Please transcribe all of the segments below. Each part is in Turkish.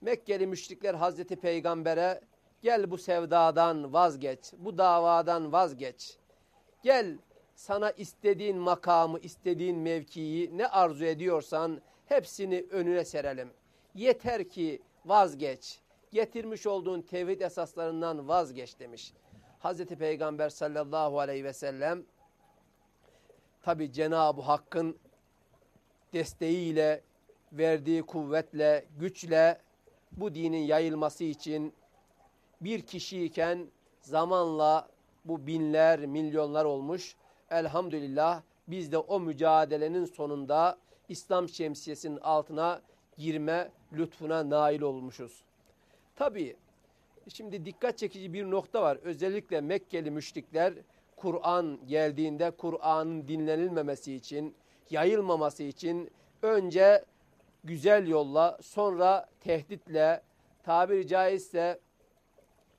Mekkeli müşrikler Hazreti Peygamber'e gel bu sevdadan vazgeç, bu davadan vazgeç. Gel sana istediğin makamı, istediğin mevkiyi ne arzu ediyorsan hepsini önüne serelim. Yeter ki vazgeç. Getirmiş olduğun tevhid esaslarından vazgeç demiş. Hazreti Peygamber sallallahu aleyhi ve sellem tabi Cenab-ı Hakk'ın desteğiyle, verdiği kuvvetle, güçle bu dinin yayılması için bir kişiyken zamanla bu binler, milyonlar olmuş. Elhamdülillah biz de o mücadelenin sonunda İslam şemsiyesinin altına girme lütfuna nail olmuşuz. Tabi şimdi dikkat çekici bir nokta var. Özellikle Mekkeli müşrikler Kur'an geldiğinde Kur'an'ın dinlenilmemesi için, yayılmaması için önce güzel yolla, sonra tehditle, tabiri caizse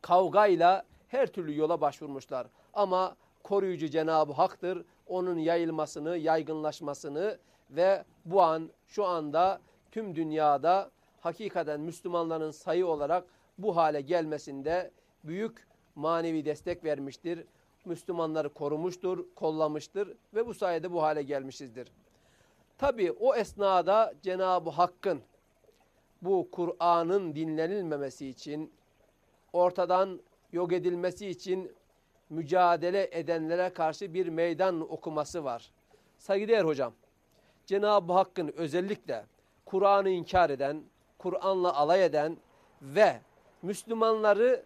kavgayla her türlü yola başvurmuşlar. Ama koruyucu Cenab-ı Hak'tır. Onun yayılmasını, yaygınlaşmasını ve bu an, şu anda tüm dünyada hakikaten Müslümanların sayı olarak bu hale gelmesinde büyük manevi destek vermiştir. Müslümanları korumuştur, kollamıştır ve bu sayede bu hale gelmişizdir. Tabi o esnada Cenab-ı Hakk'ın bu Kur'an'ın dinlenilmemesi için, ortadan yok edilmesi için mücadele edenlere karşı bir meydan okuması var. Saygıdeğer hocam, Cenab-ı Hakk'ın özellikle Kur'an'ı inkar eden, Kur'an'la alay eden ve Müslümanları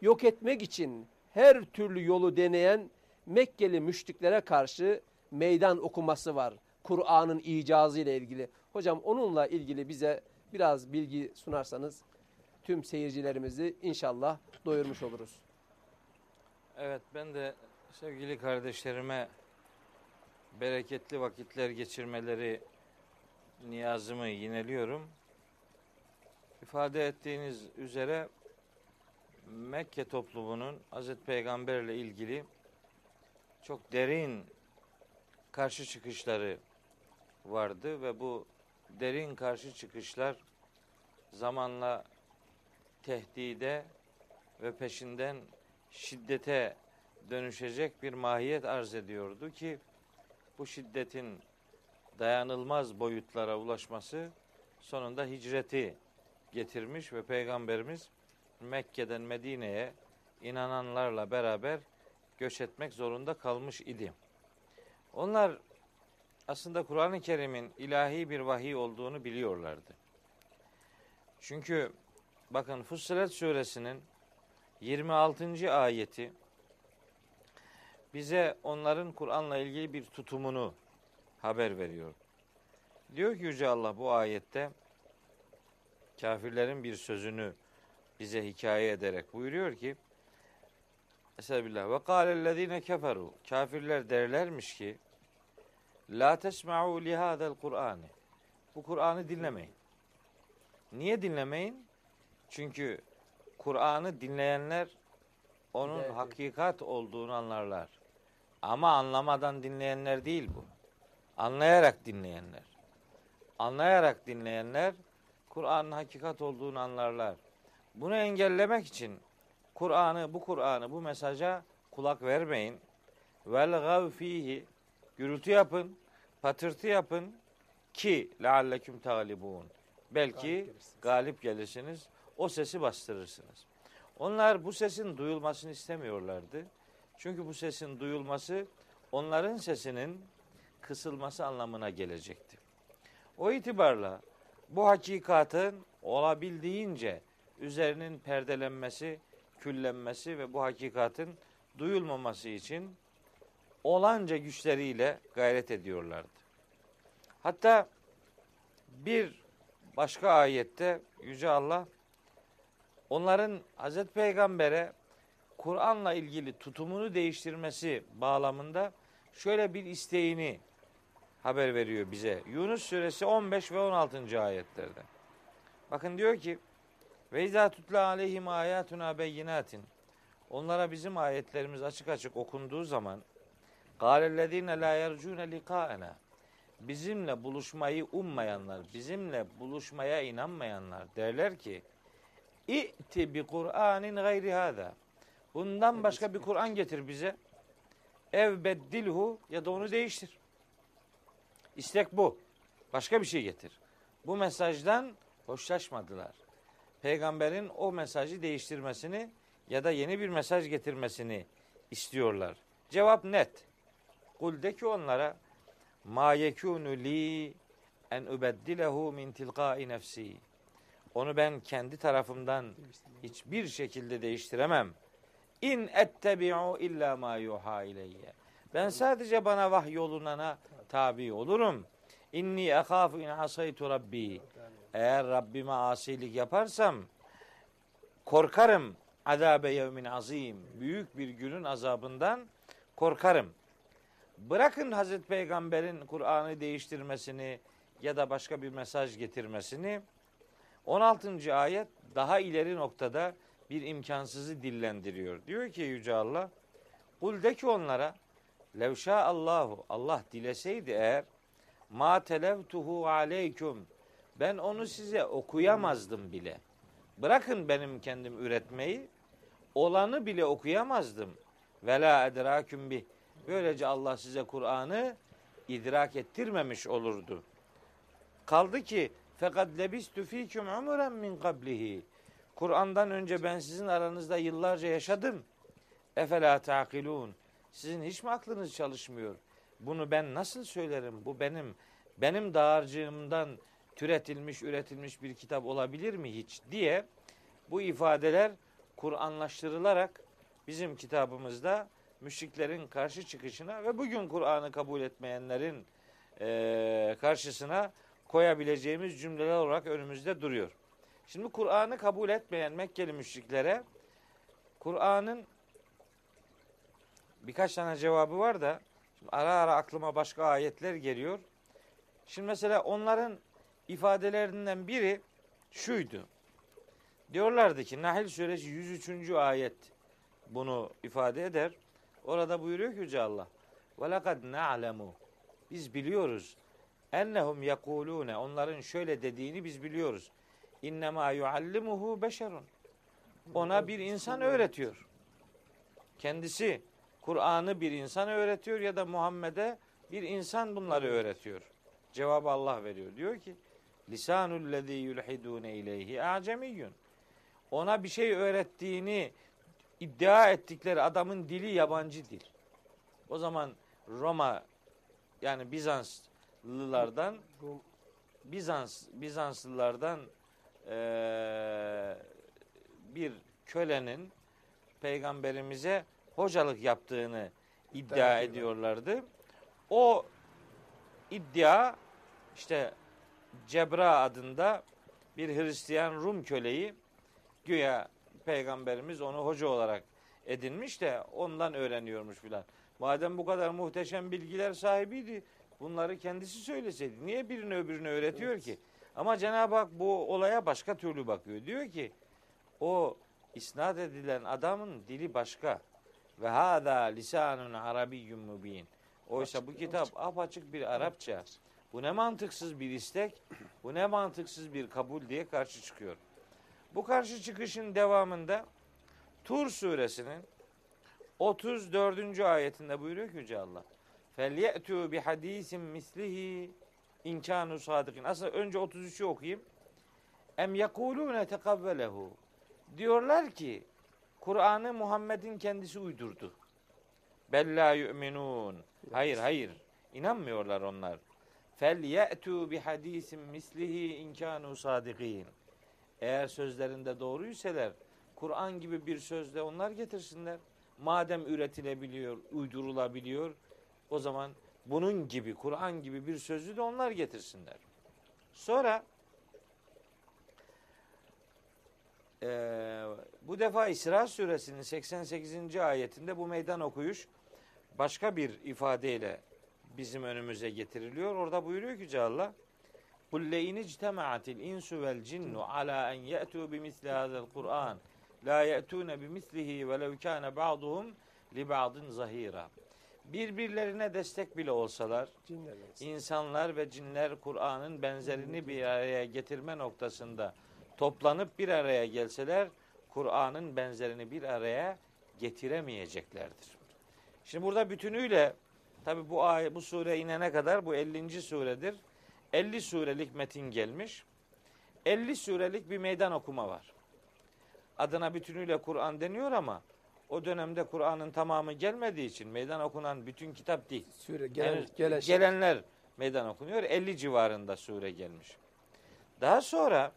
yok etmek için her türlü yolu deneyen Mekkeli müşriklere karşı meydan okuması var. Kur'an'ın icazı ile ilgili. Hocam onunla ilgili bize biraz bilgi sunarsanız tüm seyircilerimizi inşallah doyurmuş oluruz. Evet ben de sevgili kardeşlerime bereketli vakitler geçirmeleri niyazımı yineliyorum. İfade ettiğiniz üzere Mekke toplumunun Hazreti Peygamber ile ilgili çok derin karşı çıkışları vardı ve bu derin karşı çıkışlar zamanla tehdide ve peşinden şiddete dönüşecek bir mahiyet arz ediyordu ki bu şiddetin dayanılmaz boyutlara ulaşması sonunda hicreti getirmiş ve Peygamberimiz Mekke'den Medine'ye inananlarla beraber göç etmek zorunda kalmış idi. Onlar aslında Kur'an-ı Kerim'in ilahi bir vahiy olduğunu biliyorlardı. Çünkü bakın Fussilet suresinin 26. ayeti bize onların Kur'an'la ilgili bir tutumunu haber veriyor. Diyor ki Yüce Allah bu ayette kafirlerin bir sözünü bize hikaye ederek buyuruyor ki Estağfirullah. Ve kâlellezîne keferu. Kafirler derlermiş ki La tesma'u li hadel Kur'an'ı. Bu Kur'an'ı dinlemeyin. Niye dinlemeyin? Çünkü Kur'an'ı dinleyenler onun evet. hakikat olduğunu anlarlar. Ama anlamadan dinleyenler değil bu. Anlayarak dinleyenler. Anlayarak dinleyenler Kur'an'ın hakikat olduğunu anlarlar. Bunu engellemek için Kur'an'ı, bu Kur'an'ı, bu mesaja kulak vermeyin. Vel gav fihi gürültü yapın, patırtı yapın ki lealleküm talibun. Belki galip, galip gelirsiniz. O sesi bastırırsınız. Onlar bu sesin duyulmasını istemiyorlardı. Çünkü bu sesin duyulması onların sesinin kısılması anlamına gelecekti. O itibarla bu hakikatin olabildiğince üzerinin perdelenmesi, küllenmesi ve bu hakikatin duyulmaması için olanca güçleriyle gayret ediyorlardı. Hatta bir başka ayette Yüce Allah onların Hazreti Peygamber'e Kur'an'la ilgili tutumunu değiştirmesi bağlamında şöyle bir isteğini haber veriyor bize. Yunus suresi 15 ve 16. ayetlerde. Bakın diyor ki ve izâ tutla aleyhim âyâtuna beyinatin. Onlara bizim ayetlerimiz açık açık okunduğu zaman gâlellezîne lâ yercûne likâena. bizimle buluşmayı ummayanlar, bizimle buluşmaya inanmayanlar derler ki İ'ti bi Kur'anin gayri hada. Bundan başka bir Kur'an getir bize. Ev beddilhu ya da onu değiştir. İstek bu. Başka bir şey getir. Bu mesajdan hoşlaşmadılar. Peygamberin o mesajı değiştirmesini ya da yeni bir mesaj getirmesini istiyorlar. Cevap net. Kul de ki onlara ma yekunu li en ubeddilehu min tilqai nefsi. Onu ben kendi tarafımdan hiçbir şekilde değiştiremem. İn ettebi'u illa ma yuha ileyye. Ben sadece bana vahyolunana tabi olurum. İnni ehâfu in asaytu rabbi. Eğer Rabbime asilik yaparsam korkarım azabe yevmin azim. Büyük bir günün azabından korkarım. Bırakın Hazreti Peygamber'in Kur'an'ı değiştirmesini ya da başka bir mesaj getirmesini. 16. ayet daha ileri noktada bir imkansızı dillendiriyor. Diyor ki Yüce Allah, Kul de ki onlara, Levşa Allahu, Allah dileseydi eğer, ma televtuhu aleyküm, ben onu size okuyamazdım bile. Bırakın benim kendim üretmeyi, olanı bile okuyamazdım. Vela edraküm bih. Böylece Allah size Kur'an'ı idrak ettirmemiş olurdu. Kaldı ki fakat lebistü fîküm umuren min kablihi. Kur'an'dan önce ben sizin aranızda yıllarca yaşadım. Efela taqilun. Sizin hiç mi aklınız çalışmıyor? Bunu ben nasıl söylerim? Bu benim benim dağarcığımdan türetilmiş, üretilmiş bir kitap olabilir mi hiç diye bu ifadeler Kur'anlaştırılarak bizim kitabımızda müşriklerin karşı çıkışına ve bugün Kur'an'ı kabul etmeyenlerin e, karşısına koyabileceğimiz cümleler olarak önümüzde duruyor. Şimdi Kur'an'ı kabul etmeyen Mekkeli müşriklere Kur'an'ın birkaç tane cevabı var da şimdi ara ara aklıma başka ayetler geliyor. Şimdi mesela onların ifadelerinden biri şuydu. Diyorlardı ki Nahl suresi 103. ayet bunu ifade eder. Orada buyuruyor ki Yüce Allah. Ve lekad na'lemu. Biz biliyoruz. Ennehum yekulune. Onların şöyle dediğini biz biliyoruz. İnnemâ yuallimuhu beşerun. Ona bir insan öğretiyor. Kendisi Kur'an'ı bir insan öğretiyor ya da Muhammed'e bir insan bunları öğretiyor. Cevabı Allah veriyor. Diyor ki lisanul lezî yulhidûne ileyhi a'cemiyyun. Ona bir şey öğrettiğini iddia ettikleri adamın dili yabancı dil. O zaman Roma yani Bizanslılardan Bizans Bizanslılardan ee, bir kölenin peygamberimize hocalık yaptığını iddia ediyorlardı. O iddia işte Cebra adında bir Hristiyan Rum köleyi güya peygamberimiz onu hoca olarak edinmiş de ondan öğreniyormuş filan. Madem bu kadar muhteşem bilgiler sahibiydi bunları kendisi söyleseydi. Niye birini öbürünü öğretiyor ki? Ama Cenab-ı Hak bu olaya başka türlü bakıyor. Diyor ki o isnat edilen adamın dili başka. Ve hâzâ lisanun arabiyyun mubin. Oysa bu kitap apaçık bir Arapça. Bu ne mantıksız bir istek, bu ne mantıksız bir kabul diye karşı çıkıyor. Bu karşı çıkışın devamında Tur suresinin 34. ayetinde buyuruyor ki Yüce Allah. فَلْيَأْتُوا بِحَد۪يسٍ مِسْلِهِ inkanu sadıkın. Aslında önce 33'ü okuyayım. Em yekulune tekavvelehu. Diyorlar ki Kur'an'ı Muhammed'in kendisi uydurdu. Bella yu'minun. Hayır hayır. İnanmıyorlar onlar. Fel ye'tu bi hadisin mislihi inkanu sadikin. Eğer sözlerinde doğruyseler Kur'an gibi bir sözle onlar getirsinler. Madem üretilebiliyor, uydurulabiliyor o zaman bunun gibi Kur'an gibi bir sözü de onlar getirsinler. Sonra e, bu defa İsra suresinin 88. ayetinde bu meydan okuyuş başka bir ifadeyle bizim önümüze getiriliyor. Orada buyuruyor ki Yüce Allah قُلْ لَاِنِ اجْتَمَعَتِ الْاِنْسُ وَالْجِنُّ عَلَى اَنْ يَأْتُوا بِمِثْلِ هَذَا الْقُرْآنِ لَا يَأْتُونَ بِمِثْلِهِ وَلَوْ كَانَ بَعْضُهُمْ لِبَعْضٍ زَهِيرًا birbirlerine destek bile olsalar Cinlerle. insanlar ve cinler Kur'an'ın benzerini bir araya getirme noktasında toplanıp bir araya gelseler Kur'an'ın benzerini bir araya getiremeyeceklerdir. Şimdi burada bütünüyle tabi bu ay bu sure inene kadar bu 50. suredir. 50 surelik metin gelmiş. 50 surelik bir meydan okuma var. Adına bütünüyle Kur'an deniyor ama o dönemde Kur'an'ın tamamı gelmediği için meydan okunan bütün kitap değil. Süre gelen, Yani gelen şey. gelenler meydan okunuyor. 50 civarında sure gelmiş. Daha sonra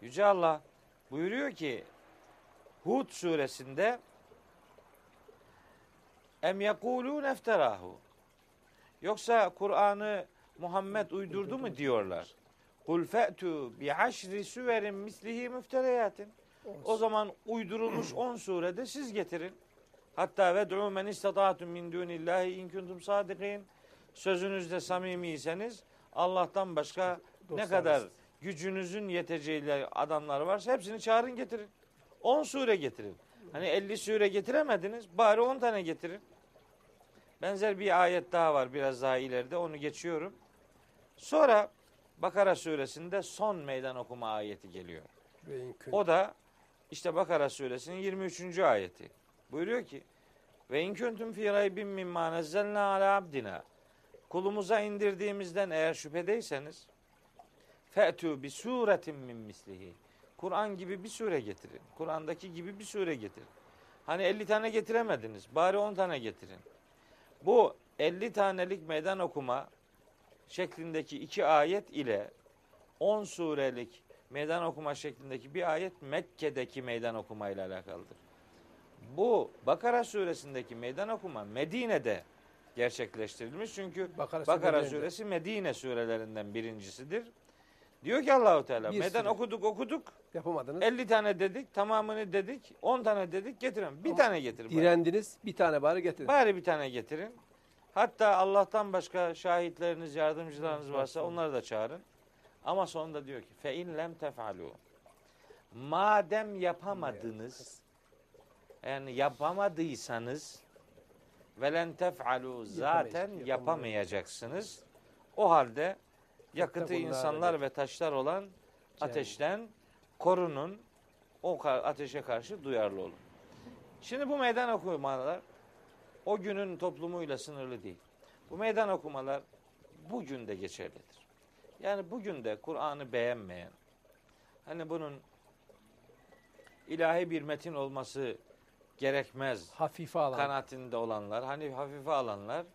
Yüce Allah buyuruyor ki Hud suresinde Em yekulun efterahu Yoksa Kur'an'ı Muhammed uydurdu mu diyorlar. Kul fe'tu bi aşri süverin mislihi müftereyatin. O zaman uydurulmuş 10 surede siz getirin. Hatta ve du'u men istata'tum min dunillahi in kuntum sadikin. Sözünüzde samimiyseniz Allah'tan başka ne kadar gücünüzün yeteceği adamlar varsa hepsini çağırın getirin. 10 sure getirin. Hani 50 sure getiremediniz bari 10 tane getirin. Benzer bir ayet daha var biraz daha ileride onu geçiyorum. Sonra Bakara suresinde son meydan okuma ayeti geliyor. O da işte Bakara suresinin 23. ayeti. Buyuruyor ki ve in kuntum fi raybin mimma nazzalna ala abdina kulumuza indirdiğimizden eğer şüphedeyseniz fe'tu bi suretin min mislihi Kur'an gibi bir sure getirin. Kur'an'daki gibi bir sure getirin. Hani 50 tane getiremediniz. Bari 10 tane getirin. Bu 50 tanelik meydan okuma şeklindeki iki ayet ile 10 surelik meydan okuma şeklindeki bir ayet Mekke'deki meydan okuma ile alakalıdır. Bu Bakara suresindeki meydan okuma Medine'de gerçekleştirilmiş. Çünkü Bakara, Bakara Medine'de. suresi Medine surelerinden birincisidir. Diyor ki Allahu Teala Bir meydan sure. okuduk okuduk Yapamadınız. 50 tane dedik tamamını dedik 10 tane dedik getirin. Bir Ama tane getirin. bari. Direndiniz. Bir tane bari getirin. Bari bir tane getirin. Hatta Allah'tan başka şahitleriniz, yardımcılarınız varsa onları da çağırın. Ama sonunda diyor ki fe in lem tefalu. Madem yapamadınız yani yapamadıysanız velen tef'alu zaten yapamayacaksınız. O halde yakıtı insanlar ve taşlar olan ateşten korunun. O ateşe karşı duyarlı olun. Şimdi bu meydan okumalar o günün toplumuyla sınırlı değil. Bu meydan okumalar bugün de geçerlidir. Yani bugün de Kur'an'ı beğenmeyen, hani bunun ilahi bir metin olması gerekmez Hafife alan. kanaatinde olanlar, hani hafife alanlar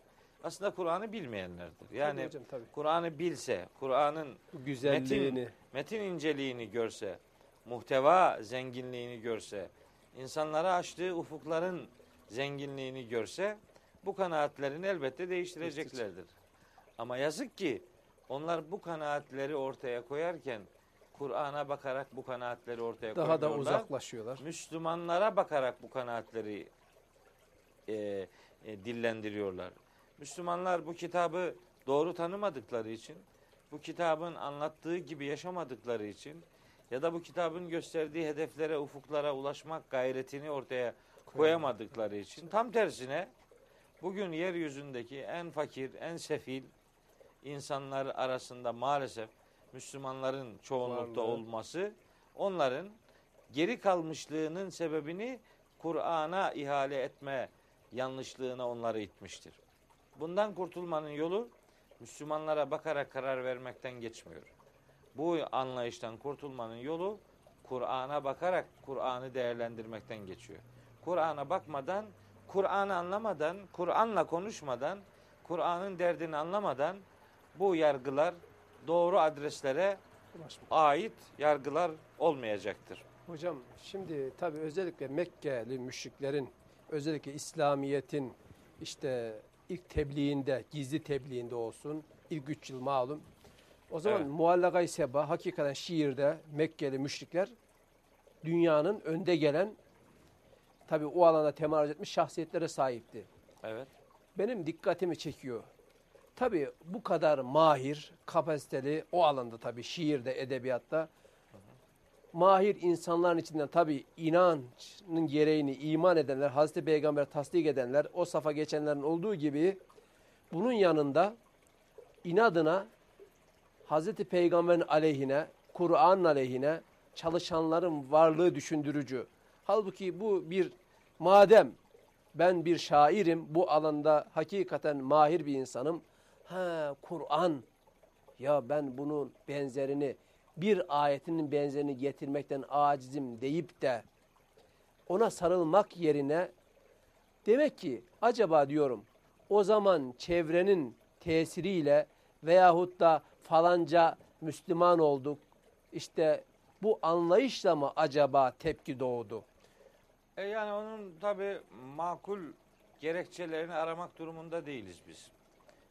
aslında Kur'an'ı bilmeyenlerdir. Yani. Kur'an'ı bilse, Kur'an'ın güzelliğini. metin inceliğini görse, muhteva zenginliğini görse, insanlara açtığı ufukların zenginliğini görse bu kanaatlerini elbette değiştireceklerdir. Ama yazık ki onlar bu kanaatleri ortaya koyarken Kur'an'a bakarak bu kanaatleri ortaya daha da koymuyorlar. uzaklaşıyorlar. Müslümanlara bakarak bu kanaatleri e, e, dillendiriyorlar. Müslümanlar bu kitabı doğru tanımadıkları için, bu kitabın anlattığı gibi yaşamadıkları için ya da bu kitabın gösterdiği hedeflere, ufuklara ulaşmak gayretini ortaya koyamadıkları için tam tersine bugün yeryüzündeki en fakir, en sefil insanlar arasında maalesef Müslümanların çoğunlukta Varlığı. olması onların geri kalmışlığının sebebini Kur'an'a ihale etme yanlışlığına onları itmiştir. Bundan kurtulmanın yolu Müslümanlara bakarak karar vermekten geçmiyor. Bu anlayıştan kurtulmanın yolu Kur'an'a bakarak Kur'an'ı değerlendirmekten geçiyor. Kur'an'a bakmadan, Kur'an'ı anlamadan, Kur'an'la konuşmadan, Kur'an'ın derdini anlamadan bu yargılar doğru adreslere Ulaşmak. ait yargılar olmayacaktır. Hocam şimdi tabii özellikle Mekkeli müşriklerin özellikle İslamiyet'in işte ilk tebliğinde, gizli tebliğinde olsun ilk üç yıl malum. O zaman Evet. muallaka seba hakikaten şiirde Mekkeli müşrikler dünyanın önde gelen tabii o alana temaruz etmiş şahsiyetlere sahipti. Evet. Benim dikkatimi çekiyor. Tabii bu kadar mahir, kapasiteli o alanda tabii şiirde, edebiyatta mahir insanların içinden tabi inancının gereğini iman edenler, Hazreti Peygamber tasdik edenler, o safa geçenlerin olduğu gibi bunun yanında inadına Hazreti Peygamber'in aleyhine, Kur'an'ın aleyhine çalışanların varlığı düşündürücü. Halbuki bu bir madem ben bir şairim, bu alanda hakikaten mahir bir insanım. Ha Kur'an ya ben bunun benzerini bir ayetinin benzerini getirmekten acizim deyip de ona sarılmak yerine demek ki acaba diyorum o zaman çevrenin tesiriyle veyahut da falanca Müslüman olduk işte bu anlayışla mı acaba tepki doğdu? E yani onun tabi makul gerekçelerini aramak durumunda değiliz biz.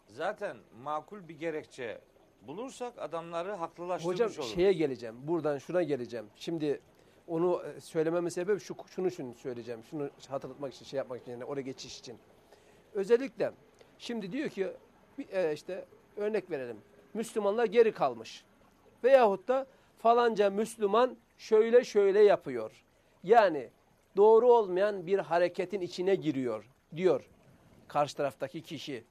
Zaten makul bir gerekçe bulursak adamları haklılaştırmış Hocam oluruz. şeye geleceğim. Buradan şuna geleceğim. Şimdi onu e, söylememin sebebi şu şunu şunu söyleyeceğim. Şunu hatırlatmak için, şey yapmak için, yani oraya geçiş için. Özellikle şimdi diyor ki e, işte örnek verelim. Müslümanlar geri kalmış. Veyahut da falanca Müslüman şöyle şöyle yapıyor. Yani doğru olmayan bir hareketin içine giriyor diyor karşı taraftaki kişi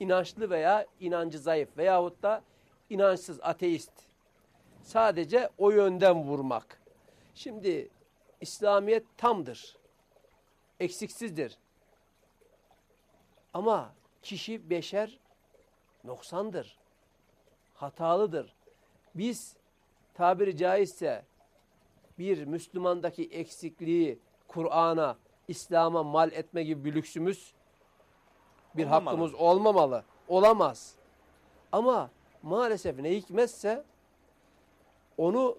inançlı veya inancı zayıf veyahut da inançsız ateist. Sadece o yönden vurmak. Şimdi İslamiyet tamdır. Eksiksizdir. Ama kişi beşer noksandır. Hatalıdır. Biz tabiri caizse bir Müslümandaki eksikliği Kur'an'a, İslam'a mal etme gibi bir lüksümüz bir Olmamalı. hakkımız olmamalı. Olamaz. Ama maalesef ne hikmetse onu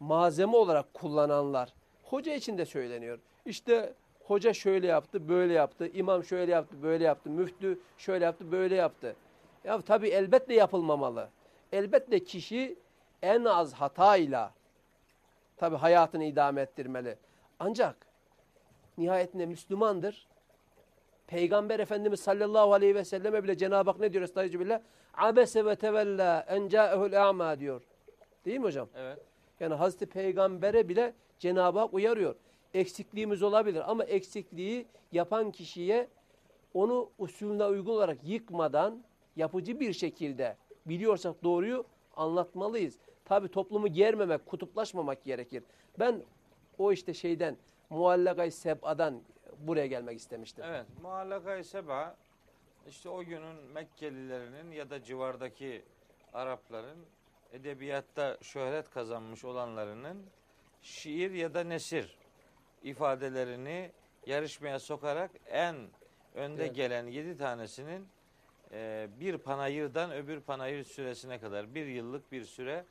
malzeme olarak kullananlar. Hoca için de söyleniyor. İşte hoca şöyle yaptı, böyle yaptı. imam şöyle yaptı, böyle yaptı. Müftü şöyle yaptı, böyle yaptı. Ya tabii elbette yapılmamalı. Elbette kişi en az hatayla tabii hayatını idame ettirmeli. Ancak nihayetinde Müslümandır. Peygamber Efendimiz sallallahu aleyhi ve selleme bile Cenab-ı Hak ne diyor Estağfirullah? Abese ve tevella en ca'ehul a'ma diyor. Değil mi hocam? Evet. Yani Hazreti Peygamber'e bile Cenab-ı Hak uyarıyor. Eksikliğimiz olabilir ama eksikliği yapan kişiye onu usulüne uygun olarak yıkmadan yapıcı bir şekilde biliyorsak doğruyu anlatmalıyız. Tabi toplumu germemek, kutuplaşmamak gerekir. Ben o işte şeyden muallakay seb'adan buraya gelmek istemiştim. Evet. Muallaka-i Seba işte o günün Mekkelilerinin ya da civardaki Arapların edebiyatta şöhret kazanmış olanlarının şiir ya da nesir ifadelerini yarışmaya sokarak en önde Evet. gelen yedi tanesinin e, bir panayırdan öbür panayır süresine kadar bir yıllık bir süre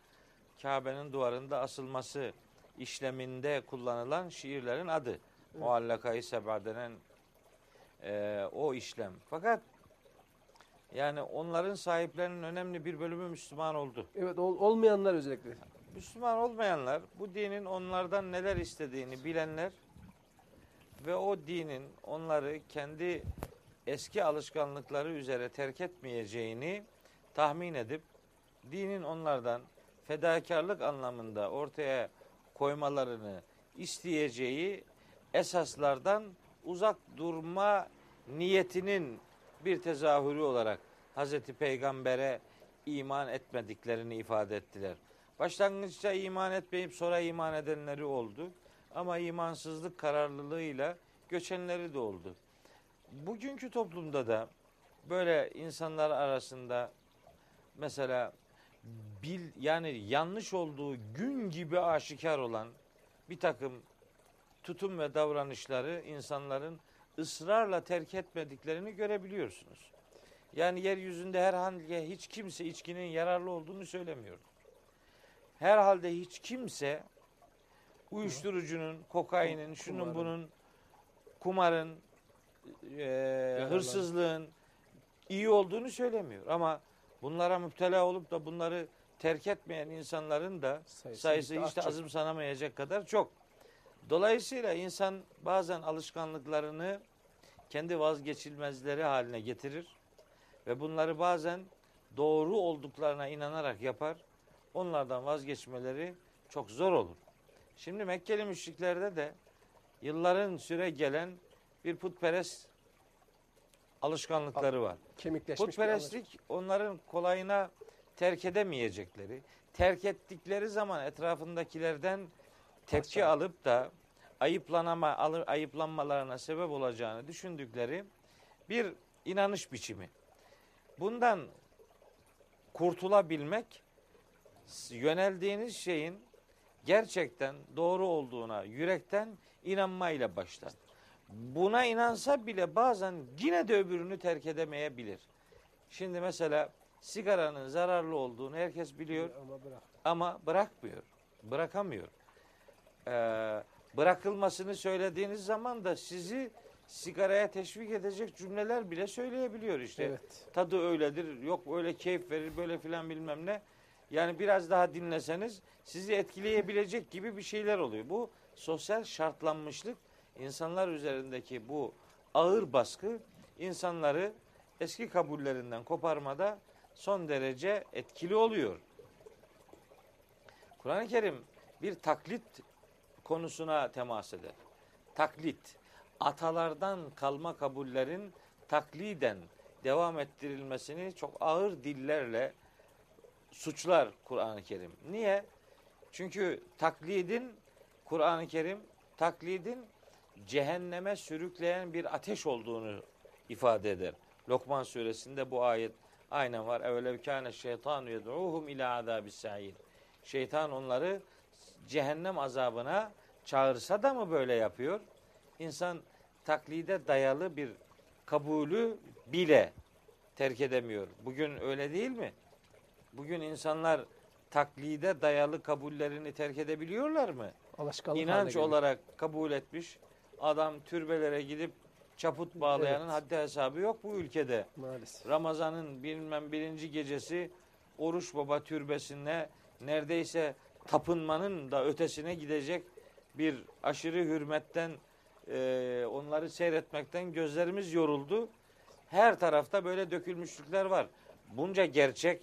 Kabe'nin duvarında asılması işleminde kullanılan şiirlerin adı. Muallaka-i Seba denen e, o işlem. Fakat yani onların sahiplerinin önemli bir bölümü Müslüman oldu. Evet ol- olmayanlar özellikle. Müslüman olmayanlar bu dinin onlardan neler istediğini bilenler ve o dinin onları kendi eski alışkanlıkları üzere terk etmeyeceğini tahmin edip dinin onlardan fedakarlık anlamında ortaya koymalarını isteyeceği esaslardan uzak durma niyetinin bir tezahürü olarak Hazreti Peygamber'e iman etmediklerini ifade ettiler. Başlangıçta iman etmeyip sonra iman edenleri oldu. Ama imansızlık kararlılığıyla göçenleri de oldu. Bugünkü toplumda da böyle insanlar arasında mesela bil yani yanlış olduğu gün gibi aşikar olan bir takım tutum ve davranışları insanların ısrarla terk etmediklerini görebiliyorsunuz. Yani yeryüzünde herhangi hiç kimse içkinin yararlı olduğunu söylemiyor. Herhalde hiç kimse uyuşturucunun, kokainin, şunun bunun, kumarın, e, hırsızlığın iyi olduğunu söylemiyor. Ama bunlara müptela olup da bunları terk etmeyen insanların da Sayısı sayısı hiç de azımsanamayacak kadar çok. Dolayısıyla insan bazen alışkanlıklarını kendi vazgeçilmezleri haline getirir ve bunları bazen doğru olduklarına inanarak yapar. Onlardan vazgeçmeleri çok zor olur. Şimdi Mekkeli müşriklerde de yılların süre gelen bir putperest alışkanlıkları var. Kemikleşmiş Putperestlik onların kolayına terk edemeyecekleri, terk ettikleri zaman etrafındakilerden tepki Asla. alıp da ayıplanama, alır, ayıplanmalarına sebep olacağını düşündükleri bir inanış biçimi. Bundan kurtulabilmek yöneldiğiniz şeyin gerçekten doğru olduğuna yürekten inanmayla başlar. Buna inansa bile bazen yine de öbürünü terk edemeyebilir. Şimdi mesela sigaranın zararlı olduğunu herkes biliyor Ama bırak. ama bırakmıyor. Bırakamıyor. Ee, bırakılmasını söylediğiniz zaman da sizi sigaraya teşvik edecek cümleler bile söyleyebiliyor işte. Evet. Tadı öyledir, yok öyle keyif verir, böyle filan bilmem ne. Yani biraz daha dinleseniz sizi etkileyebilecek gibi bir şeyler oluyor. Bu sosyal şartlanmışlık insanlar üzerindeki bu ağır baskı insanları eski kabullerinden koparmada son derece etkili oluyor. Kur'an-ı Kerim bir taklit konusuna temas eder. Taklit, atalardan kalma kabullerin takliden devam ettirilmesini çok ağır dillerle suçlar Kur'an-ı Kerim. Niye? Çünkü taklidin Kur'an-ı Kerim taklidin cehenneme sürükleyen bir ateş olduğunu ifade eder. Lokman suresinde bu ayet aynen var. Evlev kâne şeytanu yed'uhum ila azabis sa'ir. Şeytan onları cehennem azabına çağırsa da mı böyle yapıyor? İnsan taklide dayalı bir kabulü bile terk edemiyor. Bugün öyle değil mi? Bugün insanlar taklide dayalı kabullerini terk edebiliyorlar mı? Alışkanlık İnanç olarak kabul etmiş. Adam türbelere gidip çaput bağlayanın Evet. haddi hesabı yok bu ülkede. Maalesef. Ramazan'ın bilmem birinci gecesi Oruç Baba türbesinde neredeyse tapınmanın da ötesine gidecek bir aşırı hürmetten e, onları seyretmekten gözlerimiz yoruldu. Her tarafta böyle dökülmüşlükler var. Bunca gerçek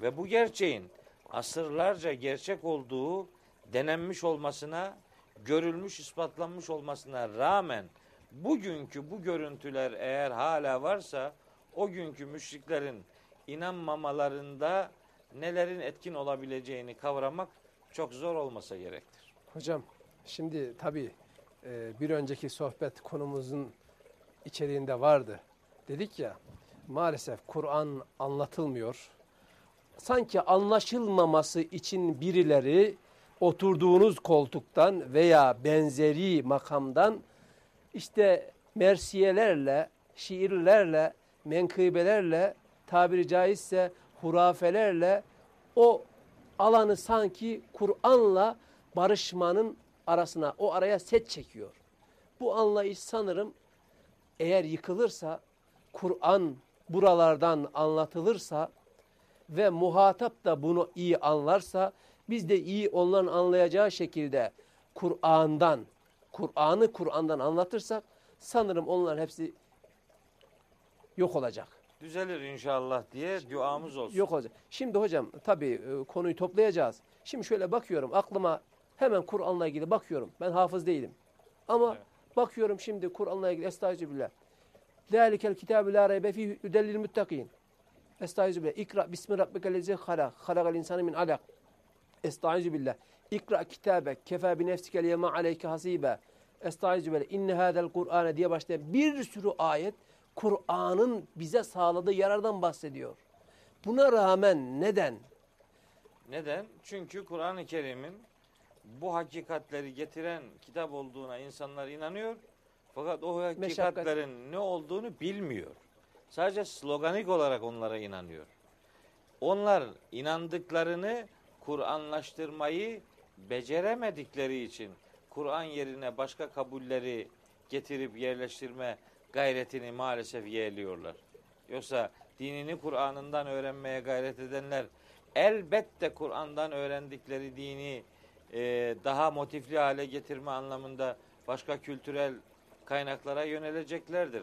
ve bu gerçeğin asırlarca gerçek olduğu denenmiş olmasına, görülmüş, ispatlanmış olmasına rağmen bugünkü bu görüntüler eğer hala varsa o günkü müşriklerin inanmamalarında nelerin etkin olabileceğini kavramak çok zor olmasa gerektir. Hocam şimdi tabii e, bir önceki sohbet konumuzun içeriğinde vardı. Dedik ya maalesef Kur'an anlatılmıyor. Sanki anlaşılmaması için birileri oturduğunuz koltuktan veya benzeri makamdan işte mersiyelerle, şiirlerle, menkıbelerle, tabiri caizse hurafelerle o alanı sanki Kur'an'la barışmanın arasına, o araya set çekiyor. Bu anlayış sanırım eğer yıkılırsa, Kur'an buralardan anlatılırsa ve muhatap da bunu iyi anlarsa, biz de iyi onların anlayacağı şekilde Kur'an'dan, Kur'an'ı Kur'an'dan anlatırsak, sanırım onların hepsi yok olacak. Düzelir inşallah diye duamız olsun. Yok olacak. Şimdi hocam tabii e, konuyu toplayacağız. Şimdi şöyle bakıyorum aklıma hemen Kur'an'la ilgili bakıyorum. Ben hafız değilim. Ama Evet. bakıyorum şimdi Kur'an'la ilgili estağfirullah. Zalikel kitabü la reybe fihi hüdellil muttakin. Estağfirullah. İkra bismi rabbikellezi halak. Halakal insanı min alak. Estağfirullah. İkra kitabek kefa bi nefsikel yema aleyke hasibe. Estağfirullah. İnne hadel Kur'ane diye başlayan bir sürü ayet Kur'an'ın bize sağladığı yarardan bahsediyor. Buna rağmen neden? Neden? Çünkü Kur'an-ı Kerim'in bu hakikatleri getiren kitap olduğuna insanlar inanıyor. Fakat o hakikatlerin ne olduğunu bilmiyor. Sadece sloganik olarak onlara inanıyor. Onlar inandıklarını Kur'anlaştırmayı beceremedikleri için Kur'an yerine başka kabulleri getirip yerleştirme gayretini maalesef yeğliyorlar. Yoksa dinini Kur'an'ından öğrenmeye gayret edenler elbette Kur'an'dan öğrendikleri dini e, daha motifli hale getirme anlamında başka kültürel kaynaklara yöneleceklerdir.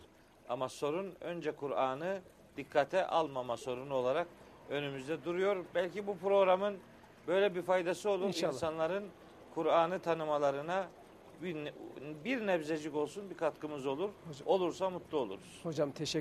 Ama sorun önce Kur'an'ı dikkate almama sorunu olarak önümüzde duruyor. Belki bu programın Böyle bir faydası olur. İnşallah. İnsanların Kur'an'ı tanımalarına bir, bir nebzecik olsun bir katkımız olur. Hocam. Olursa mutlu oluruz. Hocam teşekkür